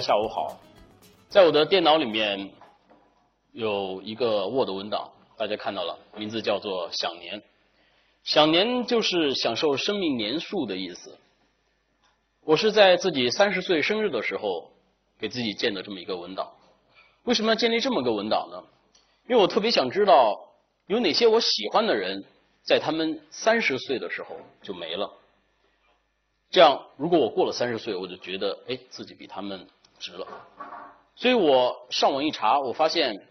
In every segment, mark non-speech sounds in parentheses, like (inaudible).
下午好，在我的电脑里面有一个 Word 文档，大家看到了，名字叫做“享年”。享年就是享受生命年数的意思。我是在自己三十岁生日的时候给自己建的这么一个文档。为什么要建立这么个文档呢？因为我特别想知道有哪些我喜欢的人在他们三十岁的时候就没了。这样，如果我过了三十岁，我就觉得，哎，自己比他们值了。所以我上网一查，我发现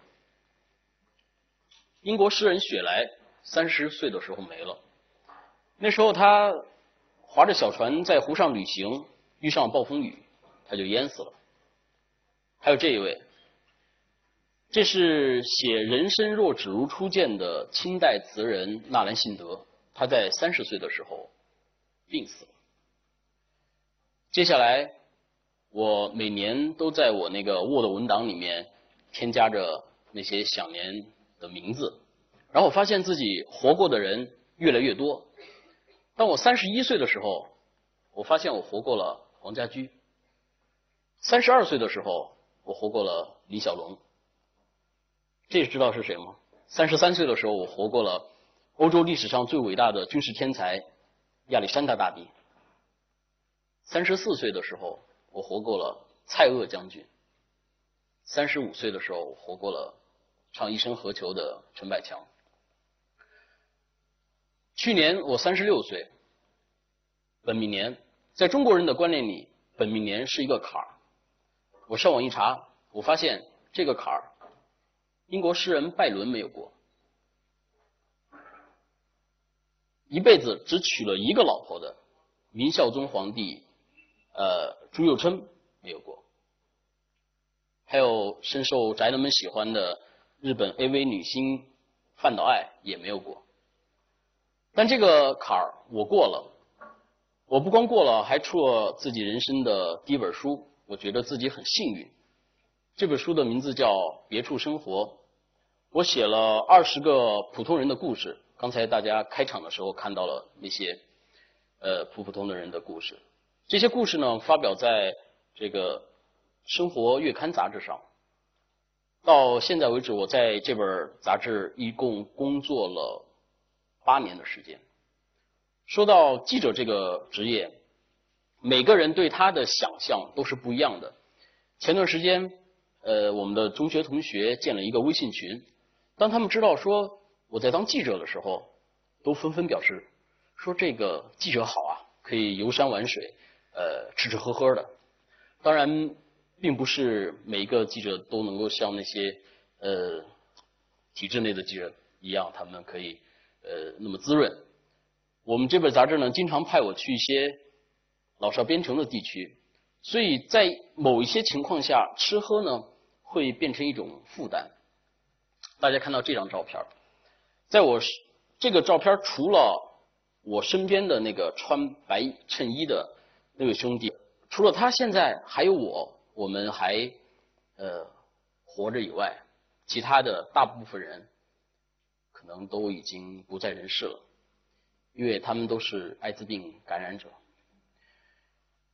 英国诗人雪莱三十岁的时候没了。那时候他划着小船在湖上旅行，遇上暴风雨，他就淹死了。还有这一位，这是写“人生若只如初见”的清代词人纳兰性德，他在三十岁的时候病死了。接下来，我每年都在我那个 Word 文档里面添加着那些享年的名字，然后我发现自己活过的人越来越多。当我三十一岁的时候，我发现我活过了黄家驹；三十二岁的时候，我活过了李小龙。这知道是谁吗？三十三岁的时候，我活过了欧洲历史上最伟大的军事天才亚历山大大帝。三十四岁的时候，我活过了蔡锷将军；三十五岁的时候，我活过了唱一生何求的陈百强。去年我三十六岁，本命年，在中国人的观念里，本命年是一个坎儿。我上网一查，我发现这个坎儿，英国诗人拜伦没有过，一辈子只娶了一个老婆的明孝宗皇帝。呃，朱佑樘没有过，还有深受宅男们喜欢的日本 AV 女星范岛爱也没有过。但这个坎儿我过了，我不光过了，还出了自己人生的第一本书，我觉得自己很幸运。这本书的名字叫《别处生活》，我写了二十个普通人的故事。刚才大家开场的时候看到了那些呃普普通的人的故事。这些故事呢，发表在这个《生活月刊》杂志上。到现在为止，我在这本杂志一共工作了八年的时间。说到记者这个职业，每个人对他的想象都是不一样的。前段时间，呃，我们的中学同学建了一个微信群，当他们知道说我在当记者的时候，都纷纷表示说这个记者好啊，可以游山玩水。呃，吃吃喝喝的，当然，并不是每一个记者都能够像那些呃体制内的记者一样，他们可以呃那么滋润。我们这本杂志呢，经常派我去一些老少边穷的地区，所以在某一些情况下，吃喝呢会变成一种负担。大家看到这张照片，在我这个照片除了我身边的那个穿白衬衣的。那位兄弟，除了他现在还有我，我们还呃活着以外，其他的大部分人可能都已经不在人世了，因为他们都是艾滋病感染者。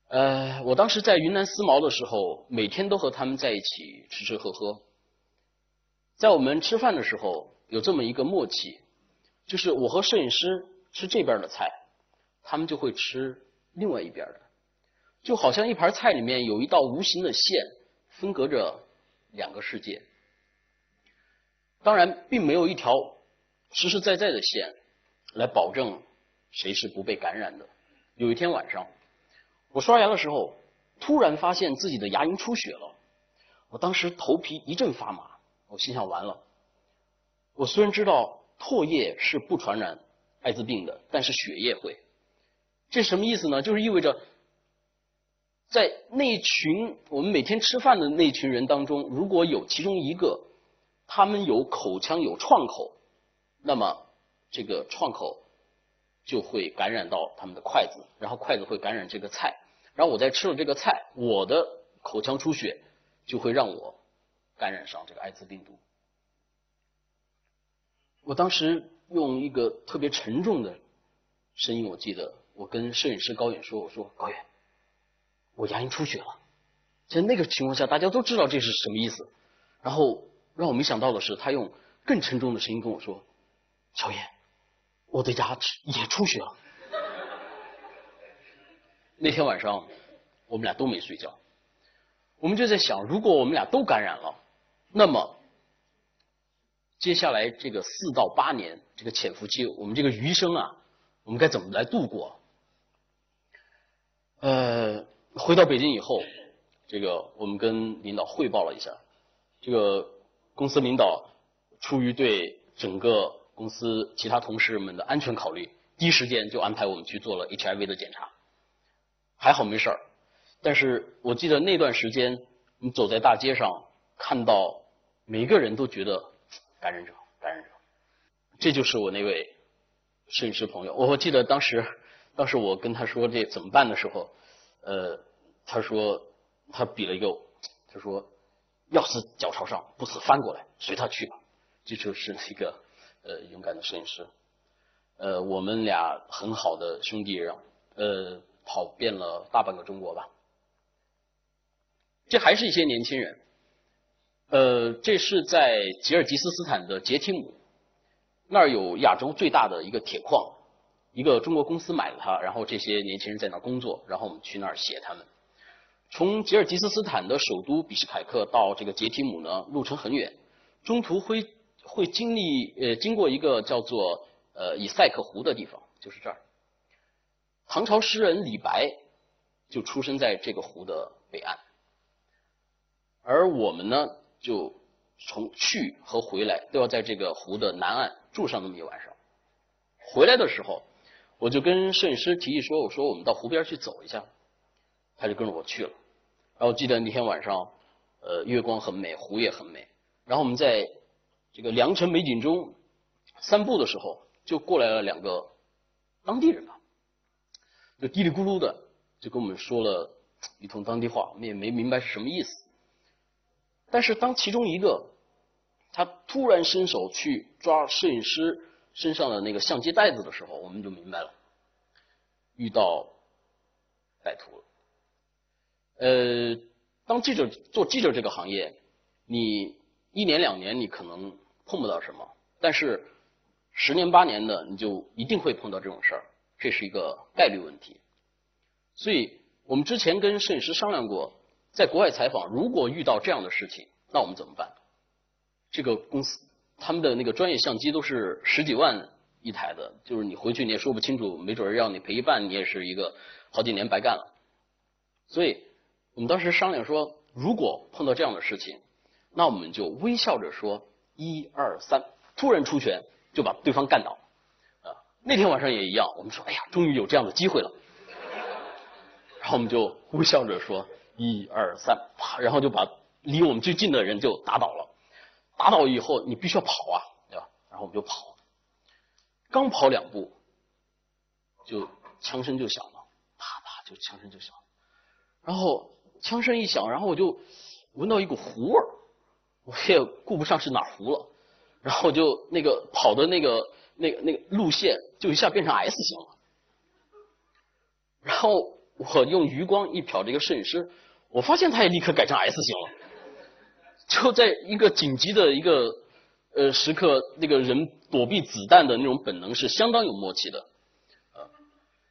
呃，我当时在云南思茅的时候，每天都和他们在一起吃吃喝喝，在我们吃饭的时候有这么一个默契，就是我和摄影师吃这边的菜，他们就会吃另外一边的。就好像一盘菜里面有一道无形的线，分隔着两个世界。当然，并没有一条实实在在的线来保证谁是不被感染的。有一天晚上，我刷牙的时候，突然发现自己的牙龈出血了。我当时头皮一阵发麻，我心想：完了。我虽然知道唾液是不传染艾滋病的，但是血液会。这什么意思呢？就是意味着。在那群我们每天吃饭的那群人当中，如果有其中一个他们有口腔有创口，那么这个创口就会感染到他们的筷子，然后筷子会感染这个菜，然后我在吃了这个菜，我的口腔出血就会让我感染上这个艾滋病毒。我当时用一个特别沉重的声音，我记得我跟摄影师高远说：“我说高远。”我牙龈出血了，在那个情况下，大家都知道这是什么意思。然后让我没想到的是，他用更沉重的声音跟我说：“小叶，我的牙齿也出血了。”那天晚上，我们俩都没睡觉。我们就在想，如果我们俩都感染了，那么接下来这个四到八年这个潜伏期，我们这个余生啊，我们该怎么来度过？呃，回到北京以后，这个我们跟领导汇报了一下，这个公司领导出于对整个公司其他同事们的安全考虑，第一时间就安排我们去做了 HIV 的检查，还好没事儿。但是我记得那段时间，你走在大街上，看到每个人都觉得感染者，感染者。这就是我那位摄影师朋友。我记得当时，当时我跟他说这怎么办的时候，呃，他说他比了一个，他说要死脚朝上，不死翻过来，随他去吧。这就是一个呃勇敢的摄影师。呃，我们俩很好的兄弟，让呃跑遍了大半个中国吧。这还是一些年轻人，呃，这是在吉尔吉斯斯坦的杰提姆，那儿有亚洲最大的一个铁矿，一个中国公司买了它，然后这些年轻人在那儿工作，然后我们去那儿写他们。从吉尔吉斯斯坦的首都比什凯克到这个杰提姆呢，路程很远，中途会会经历呃经过一个叫做呃以赛克湖的地方，就是这儿。唐朝诗人李白就出生在这个湖的北岸。而我们呢，就从去和回来都要在这个湖的南岸住上那么一晚上。回来的时候，我就跟摄影师提议说：“我说我们到湖边去走一下。”他就跟着我去了。然后我记得那天晚上，呃，月光很美，湖也很美。然后我们在这个良辰美景中散步的时候，就过来了两个当地人吧，就嘀里咕噜的就跟我们说了一通当地话，我们也没明白是什么意思。但是当其中一个他突然伸手去抓摄影师身上的那个相机袋子的时候，我们就明白了，遇到歹徒了。呃，当记者做记者这个行业，你一年两年你可能碰不到什么，但是十年八年的你就一定会碰到这种事儿，这是一个概率问题。所以我们之前跟摄影师商量过。在国外采访，如果遇到这样的事情，那我们怎么办？这个公司他们的那个专业相机都是十几万一台的，就是你回去你也说不清楚，没准让你赔一半，你也是一个好几年白干了。所以我们当时商量说，如果碰到这样的事情，那我们就微笑着说一二三，突然出拳就把对方干倒。啊，那天晚上也一样，我们说，哎呀，终于有这样的机会了。然后我们就微笑着说。一二三，啪！然后就把离我们最近的人就打倒了。打倒以后，你必须要跑啊，对吧？然后我们就跑，刚跑两步，就枪声就响了，啪啪，就枪声就响了。然后枪声一响，然后我就闻到一股糊味儿，我也顾不上是哪糊了，然后就那个跑的那个那个那个路线就一下变成 S 型了。然后我用余光一瞟这个摄影师。我发现他也立刻改成 S 型了，就在一个紧急的一个呃时刻，那个人躲避子弹的那种本能是相当有默契的。呃，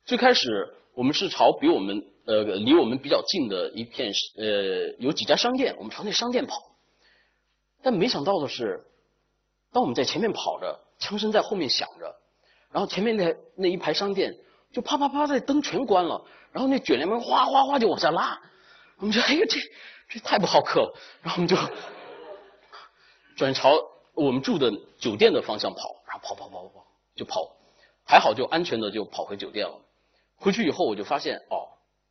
最开始我们是朝比我们呃离我们比较近的一片呃有几家商店，我们朝那商店跑。但没想到的是，当我们在前面跑着，枪声在后面响着，然后前面那那一排商店就啪啪啪的灯全关了，然后那卷帘门哗哗哗就往下拉。我们说：“哎呀，这这太不好客了。”然后我们就转朝我们住的酒店的方向跑，然后跑跑跑跑跑就跑，还好就安全的就跑回酒店了。回去以后我就发现，哦，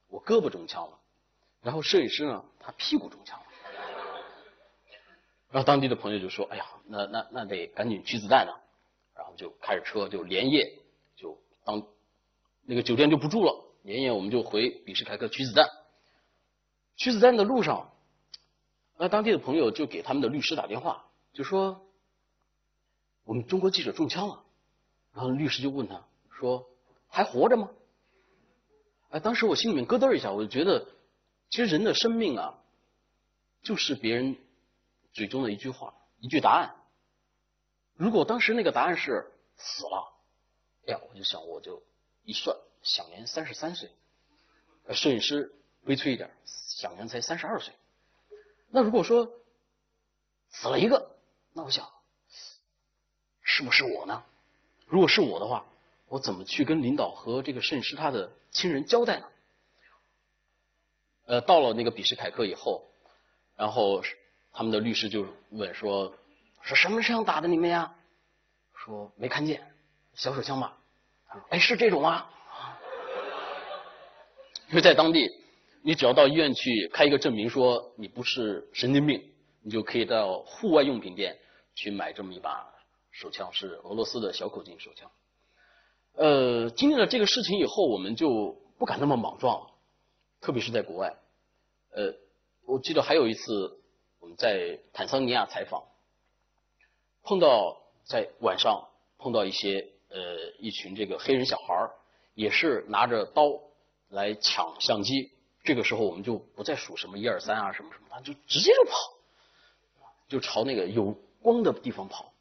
我胳膊中枪了，然后摄影师呢，他屁股中枪了。然后当地的朋友就说：“哎呀，那那那得赶紧取子弹了。”然后就开着车就连夜就当那个酒店就不住了，连夜我们就回比什凯克取子弹。取子弹的路上，那当地的朋友就给他们的律师打电话，就说我们中国记者中枪了。然后律师就问他说：“还活着吗？”哎，当时我心里面咯噔一下，我就觉得，其实人的生命啊，就是别人嘴中的一句话，一句答案。如果当时那个答案是死了，哎呀，我就想，我就一算，享年三十三岁。摄影师悲催一点，享年才三十二岁。那如果说死了一个，那我想，是不是我呢？如果是我的话，我怎么去跟领导和这个摄影师他的亲人交代呢？呃，到了那个比什凯克以后，然后他们的律师就问说：“说什么枪打的你们呀？”说没看见，小手枪吧？他说：“哎，是这种吗？” (laughs) 因为在当地，你只要到医院去开一个证明，说你不是神经病，你就可以到户外用品店去买这么一把手枪，是俄罗斯的小口径手枪。呃，经历了这个事情以后，我们就不敢那么莽撞了。特别是在国外，呃，我记得还有一次我们在坦桑尼亚采访，碰到在晚上碰到一些呃一群这个黑人小孩，也是拿着刀来抢相机。这个时候我们就不再数什么一二三啊什么什么，他就直接就跑，就朝那个有光的地方跑，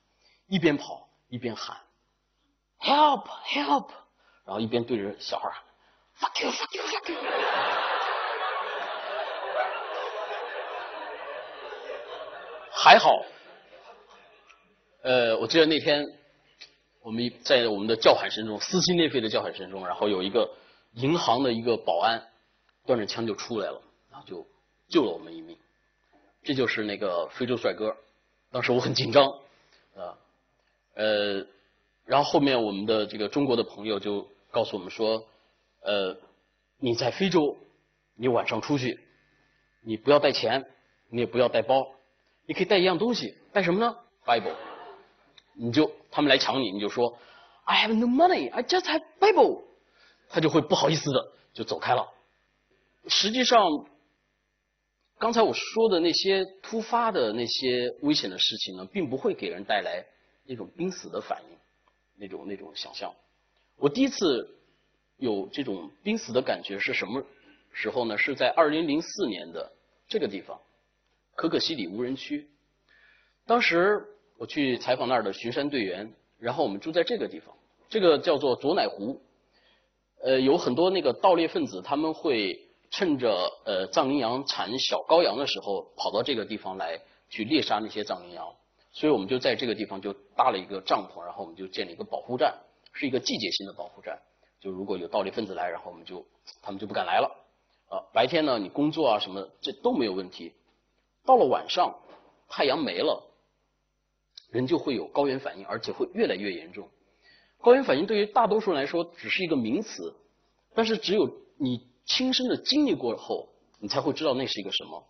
一边跑一边喊 “help help”，然后一边对着小孩喊 “fuck you fuck you fuck you”。还好，呃，我记得那天我们在我们的叫喊声中，撕心裂肺的叫喊声中，然后有一个银行的一个保安端着枪就出来了，然后就救了我们一命。这就是那个非洲帅哥。当时我很紧张啊，呃，然后后面我们的这个中国的朋友就告诉我们说，呃，你在非洲，你晚上出去，你不要带钱，你也不要带包。你可以带一样东西，带什么呢？Bible。你就他们来抢你，你就说 I have no money, I just have Bible。他就会不好意思的就走开了。实际上，刚才我说的那些突发的那些危险的事情呢，并不会给人带来那种濒死的反应，那种那种想象。我第一次有这种濒死的感觉是什么时候呢？是在二零零四年的这个地方。可可西里无人区，当时我去采访那儿的巡山队员，然后我们住在这个地方，这个叫做左乃湖，呃，有很多那个盗猎分子，他们会趁着呃藏羚羊产小羔羊的时候，跑到这个地方来去猎杀那些藏羚羊，所以我们就在这个地方就搭了一个帐篷，然后我们就建了一个保护站，是一个季节性的保护站，就如果有盗猎分子来，然后我们就他们就不敢来了，啊，白天呢你工作啊什么这都没有问题。到了晚上，太阳没了，人就会有高原反应，而且会越来越严重。高原反应对于大多数人来说只是一个名词，但是只有你亲身的经历过后，你才会知道那是一个什么：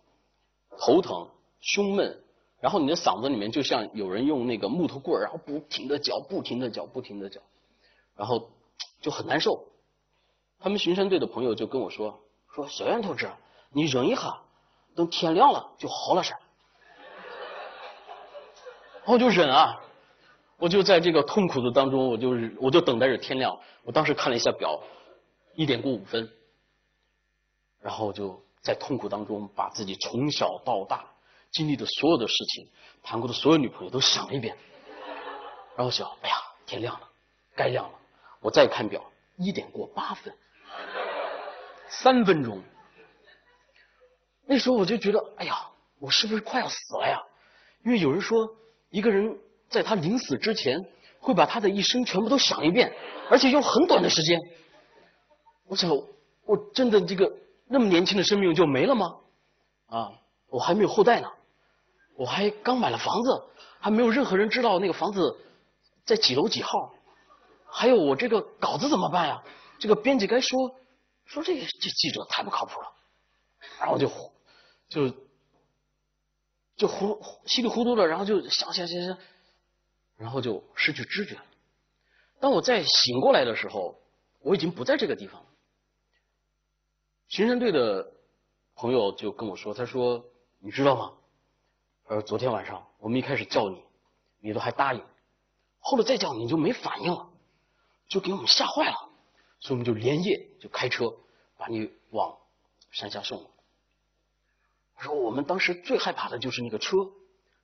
头疼、胸闷，然后你的嗓子里面就像有人用那个木头棍儿，然后不停的嚼、不停的嚼、不停的嚼，然后就很难受。他们巡山队的朋友就跟我说：“说小袁同志，你忍一下。”等天亮了就好了噻，我就忍啊，我就在这个痛苦的当中，我就我就等待着天亮。我当时看了一下表，一点过五分，然后就在痛苦当中把自己从小到大经历的所有的事情，谈过的所有女朋友都想了一遍，然后想，哎呀，天亮了，该亮了。我再看表，一点过八分，三分钟。那时候我就觉得，哎呀，我是不是快要死了呀？因为有人说，一个人在他临死之前，会把他的一生全部都想一遍，而且用很短的时间。我想，我真的这个那么年轻的生命就没了吗？啊，我还没有后代呢，我还刚买了房子，还没有任何人知道那个房子在几楼几号。还有我这个稿子怎么办呀？这个编辑该说说这个这记者太不靠谱了。然后就就就糊稀里糊涂的，然后就想想想想，然后就失去知觉了。当我再醒过来的时候，我已经不在这个地方了。巡山队的朋友就跟我说：“他说你知道吗？他说，昨天晚上我们一开始叫你，你都还答应，后来再叫你就没反应了，就给我们吓坏了，所以我们就连夜就开车把你往山下送了。”他说我们当时最害怕的就是那个车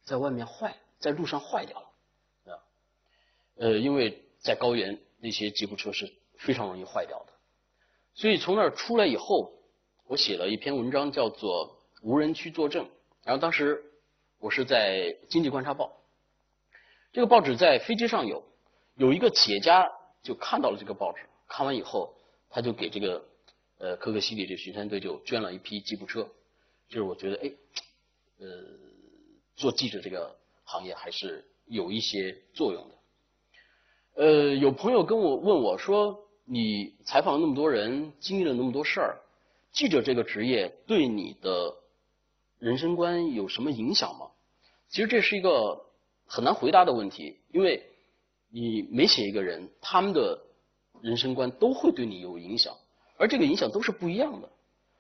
在外面坏，在路上坏掉了啊。呃，因为在高原那些吉普车是非常容易坏掉的，所以从那儿出来以后，我写了一篇文章，叫做《无人区作证》。然后当时我是在《经济观察报》，这个报纸在飞机上有，有一个企业家就看到了这个报纸，看完以后他就给这个呃可可西里这巡山队就捐了一批吉普车，就是我觉得哎，呃，做记者这个行业还是有一些作用的。呃，有朋友跟我问我说，你采访了那么多人，经历了那么多事儿，记者这个职业对你的。人生观有什么影响吗？其实这是一个很难回答的问题，因为你每写一个人，他们的人生观都会对你有影响，而这个影响都是不一样的。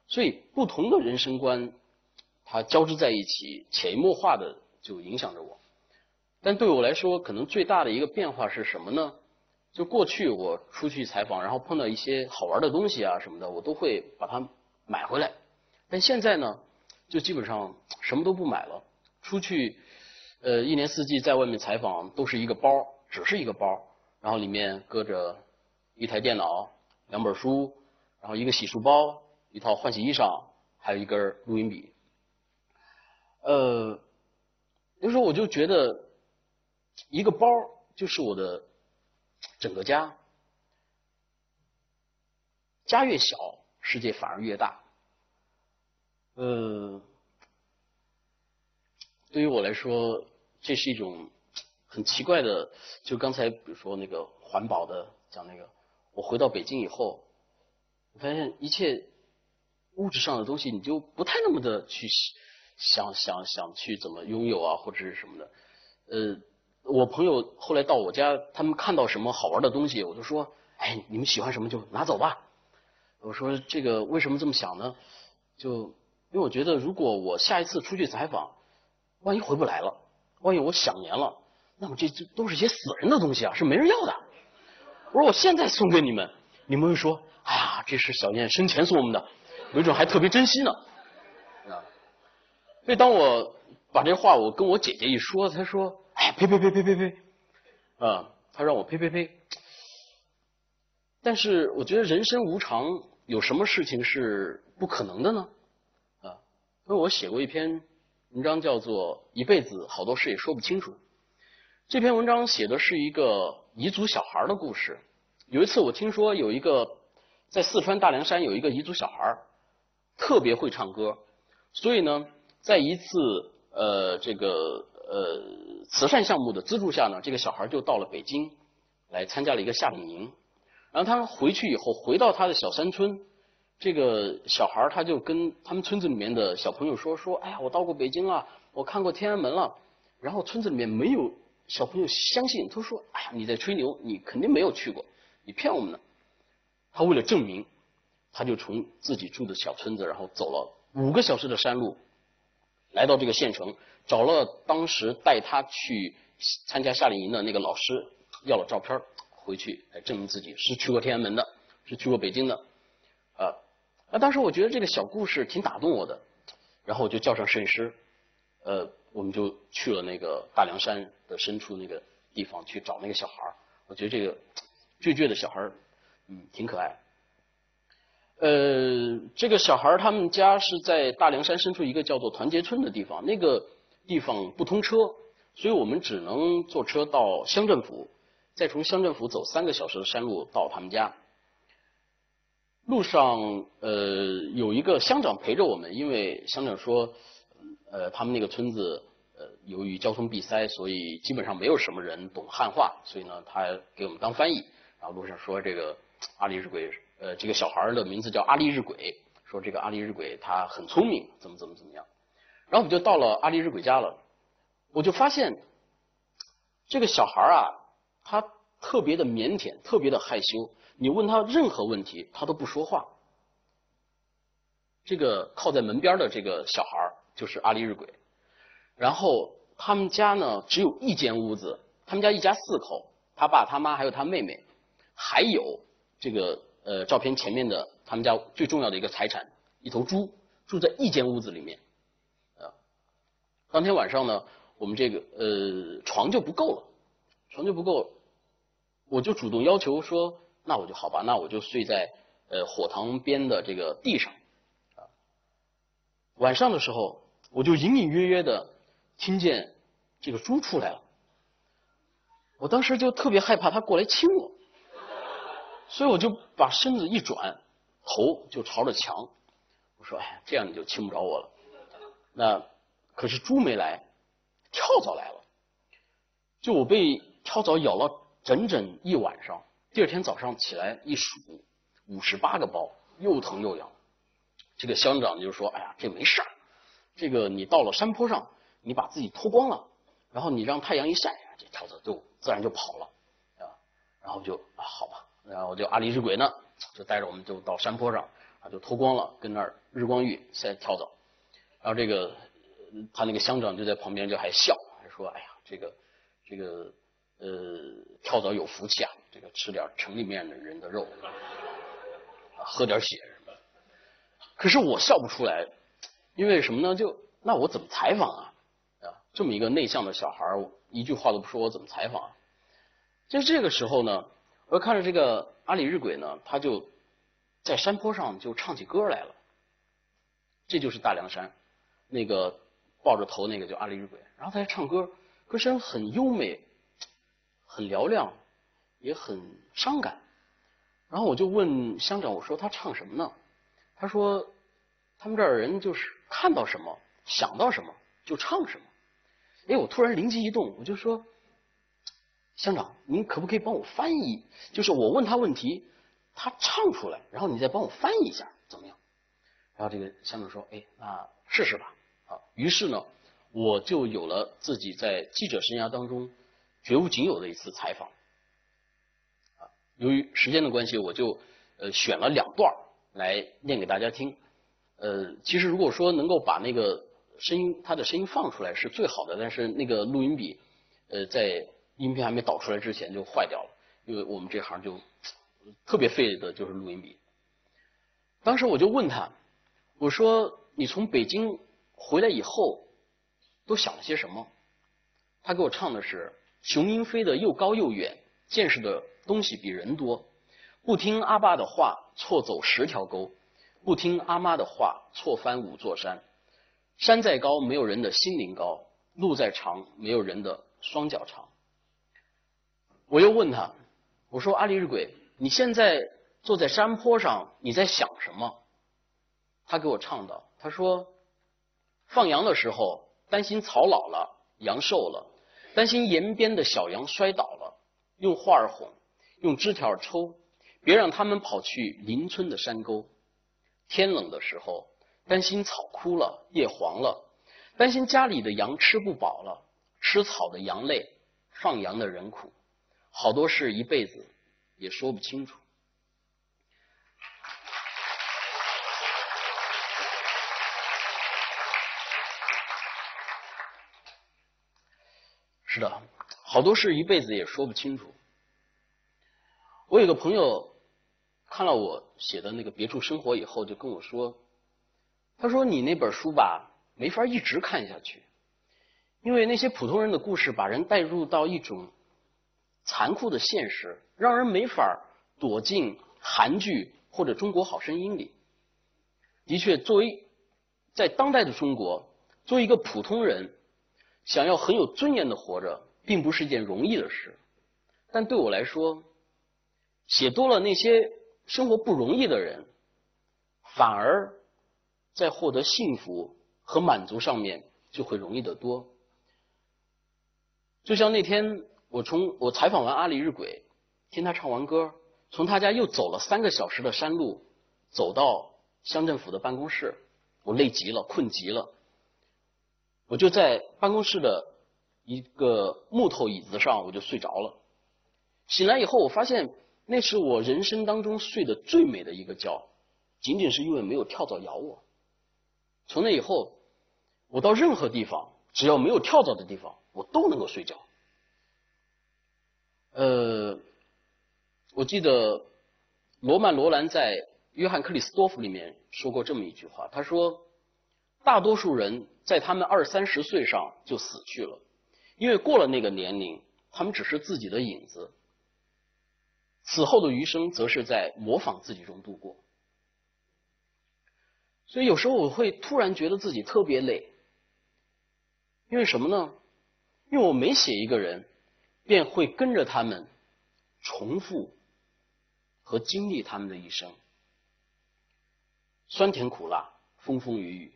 所以不同的人生观，它交织在一起，潜移默化的就影响着我。但对我来说，可能最大的一个变化是什么呢？就过去我出去采访，然后碰到一些好玩的东西啊什么的，我都会把它买回来。但现在呢？就基本上什么都不买了，出去，呃，一年四季在外面采访都是一个包，只是一个包，然后里面搁着一台电脑、两本书，然后一个洗漱包、一套换洗衣裳，还有一根录音笔。呃，有时候我就觉得，一个包就是我的整个家，家越小，世界反而越大。呃，对于我来说，这是一种很奇怪的。就刚才比如说那个环保的讲那个，我回到北京以后，我发现一切物质上的东西，你就不太那么的去想想想去怎么拥有啊，或者是什么的。呃，我朋友后来到我家，他们看到什么好玩的东西，我就说：“哎，你们喜欢什么就拿走吧。”我说：“这个为什么这么想呢？”就因为我觉得，如果我下一次出去采访，万一回不来了，万一我想年了，那么这这都是些死人的东西啊，是没人要的。我说我现在送给你们，你们会说：“哎呀，这是小燕生前送我们的，有一种还特别珍惜呢。”啊，所以当我把这话我跟我姐姐一说，她说：“，呸呸呸呸呸呸！”啊，他让我呸呸呸。但是我觉得人生无常，有什么事情是不可能的呢？啊因为我写过一篇文章，叫做《一辈子好多事也说不清楚》。这篇文章写的是一个彝族小孩的故事。有一次，我听说有一个在四川大凉山有一个彝族小孩特别会唱歌，所以呢，在一次呃这个呃慈善项目的资助下呢，这个小孩就到了北京来参加了一个夏令营。然后他回去以后，回到他的小山村。这个小孩他就跟他们村子里面的小朋友说说，哎呀，我到过北京了，我看过天安门了。然后村子里面没有小朋友相信，他说，哎呀，你在吹牛，你肯定没有去过，你骗我们呢。他为了证明，他就从自己住的小村子，然后走了五个小时的山路，来到这个县城，找了当时带他去参加夏令营的那个老师，要了照片，回去来证明自己是去过天安门的，是去过北京的，啊。那当时我觉得这个小故事挺打动我的，然后我就叫上摄影师，呃，我们就去了那个大凉山的深处那个地方去找那个小孩。我觉得这个 (tsk) 倔倔的小孩，嗯，挺可爱。呃，这个小孩他们家是在大凉山深处一个叫做团结村的地方，那个地方不通车，所以我们只能坐车到乡政府，再从乡政府走三个小时的山路到他们家。路上，呃，有一个乡长陪着我们，因为乡长说，呃，他们那个村子，呃，由于交通闭塞，所以基本上没有什么人懂汉话，所以呢，他给我们当翻译。然后路上说这个阿里日鬼，呃，这个小孩的名字叫阿里日鬼，说这个阿里日鬼他很聪明，怎么怎么怎么样。然后我们就到了阿里日鬼家了，我就发现这个小孩啊，他特别的腼腆，特别的害羞。你问他任何问题，他都不说话。这个靠在门边的这个小孩就是阿里日鬼，然后他们家呢只有一间屋子，他们家一家四口，他爸他妈还有他妹妹，还有这个呃照片前面的他们家最重要的一个财产一头猪，住在一间屋子里面。当天晚上呢，我们这个呃床就不够了，床就不够，我就主动要求说，那我就好吧，那我就睡在呃火塘边的这个地上。啊，晚上的时候，我就隐隐约约的听见这个猪出来了，我当时就特别害怕它过来亲我，所以我就把身子一转，头就朝着墙，我说，哎，这样你就亲不着我了。那可是猪没来，跳蚤来了。就我被跳蚤咬了整整一晚上，第二天早上起来一数，五十八个包，又疼又痒。这个乡长就说：“哎呀，这没事儿，这个你到了山坡上，你把自己脱光了，然后你让太阳一晒，这跳蚤就自然就跑了，啊。然后就啊，好吧，然后就阿里日鬼呢，就带着我们就到山坡上，啊，就脱光了，跟那儿日光浴晒跳蚤。”然后这个他那个乡长就在旁边就还笑，还说：“哎呀，这个这个呃跳蚤有福气啊，这个吃点城里面的人的肉，喝点血什么。”可是我笑不出来，因为什么呢？就那我怎么采访啊？啊，这么一个内向的小孩一句话都不说，我怎么采访？啊就这个时候呢，我看着这个阿里日鬼呢，他就在山坡上就唱起歌来了。这就是大凉山。那个抱着头那个叫阿里日鬼，然后他还唱歌，歌声很优美，很嘹亮，也很伤感。然后我就问乡长，我说他唱什么呢？他说他们这儿人就是看到什么想到什么就唱什么。哎，我突然灵机一动，我就说乡长，您可不可以帮我翻译？就是我问他问题，他唱出来，然后你再帮我翻译一下，怎么样？然后这个乡长说，哎，那试试吧。啊，于是呢，我就有了自己在记者生涯当中绝无仅有的一次采访。啊，由于时间的关系，我就呃选了两段来念给大家听。呃，其实如果说能够把那个声音，他的声音放出来是最好的，但是那个录音笔呃在音频还没导出来之前就坏掉了，因为我们这行就特别费的就是录音笔。当时我就问他，我说你从北京。回来以后，都想了些什么？他给我唱的是：雄鹰飞得又高又远，见识的东西比人多。不听阿爸的话，错走十条沟；不听阿妈的话，错翻五座山。山再高，没有人的心灵高；路再长，没有人的双脚长。我又问他：我说阿里日鬼，你现在坐在山坡上，你在想什么？他给我唱道：他说。放羊的时候，担心草老了，羊瘦了，担心沿边的小羊摔倒了，用话儿哄，用枝条儿抽，别让他们跑去邻村的山沟。天冷的时候，担心草枯了，叶黄了，担心家里的羊吃不饱了，吃草的羊累，放羊的人苦，好多事一辈子也说不清楚。是的，好多事一辈子也说不清楚。我有个朋友看了我写的那个《别处生活》以后，就跟我说：“他说你那本书吧，没法一直看下去，因为那些普通人的故事把人带入到一种残酷的现实，让人没法躲进韩剧或者《中国好声音》里。”的确，作为在当代的中国，作为一个普通人。想要很有尊严的活着，并不是一件容易的事。但对我来说，写多了那些生活不容易的人，反而在获得幸福和满足上面就会容易得多。就像那天我从我采访完阿里日鬼，听他唱完歌，从他家又走了三个小时的山路，走到乡政府的办公室，我累极了，困极了。我就在办公室的一个木头椅子上，我就睡着了。醒来以后，我发现那是我人生当中睡得最美的一个觉，仅仅是因为没有跳蚤咬我。从那以后，我到任何地方，只要没有跳蚤的地方，我都能够睡觉。呃，我记得罗曼·罗兰在《约翰·克里斯多夫》里面说过这么一句话，他说。大多数人在他们二三十岁上就死去了，因为过了那个年龄，他们只是自己的影子。此后的余生，则是在模仿自己中度过。所以有时候我会突然觉得自己特别累，因为什么呢？因为我每写一个人，便会跟着他们重复和经历他们的一生，酸甜苦辣，风风雨雨。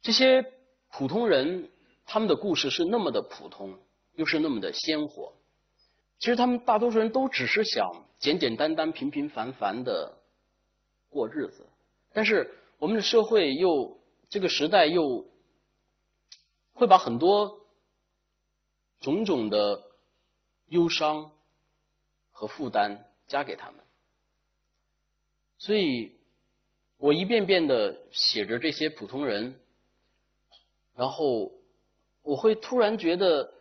这些普通人，他们的故事是那么的普通，又是那么的鲜活。其实他们大多数人都只是想简简单单、平平凡凡的过日子，但是。我们的社会又这个时代又会把很多种种的忧伤和负担加给他们，所以我一遍遍的写着这些普通人，然后我会突然觉得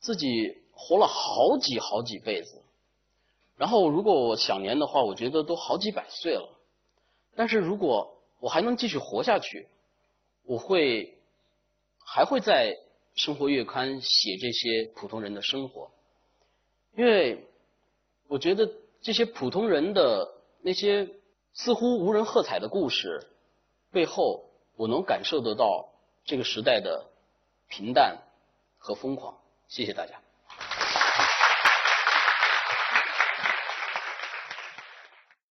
自己活了好几好几辈子，然后如果我想年的话，我觉得都好几百岁了。但是如果我还能继续活下去，我会还会在《生活月刊》写这些普通人的生活，因为我觉得这些普通人的那些似乎无人喝彩的故事背后，我能感受得到这个时代的平淡和疯狂。谢谢大家。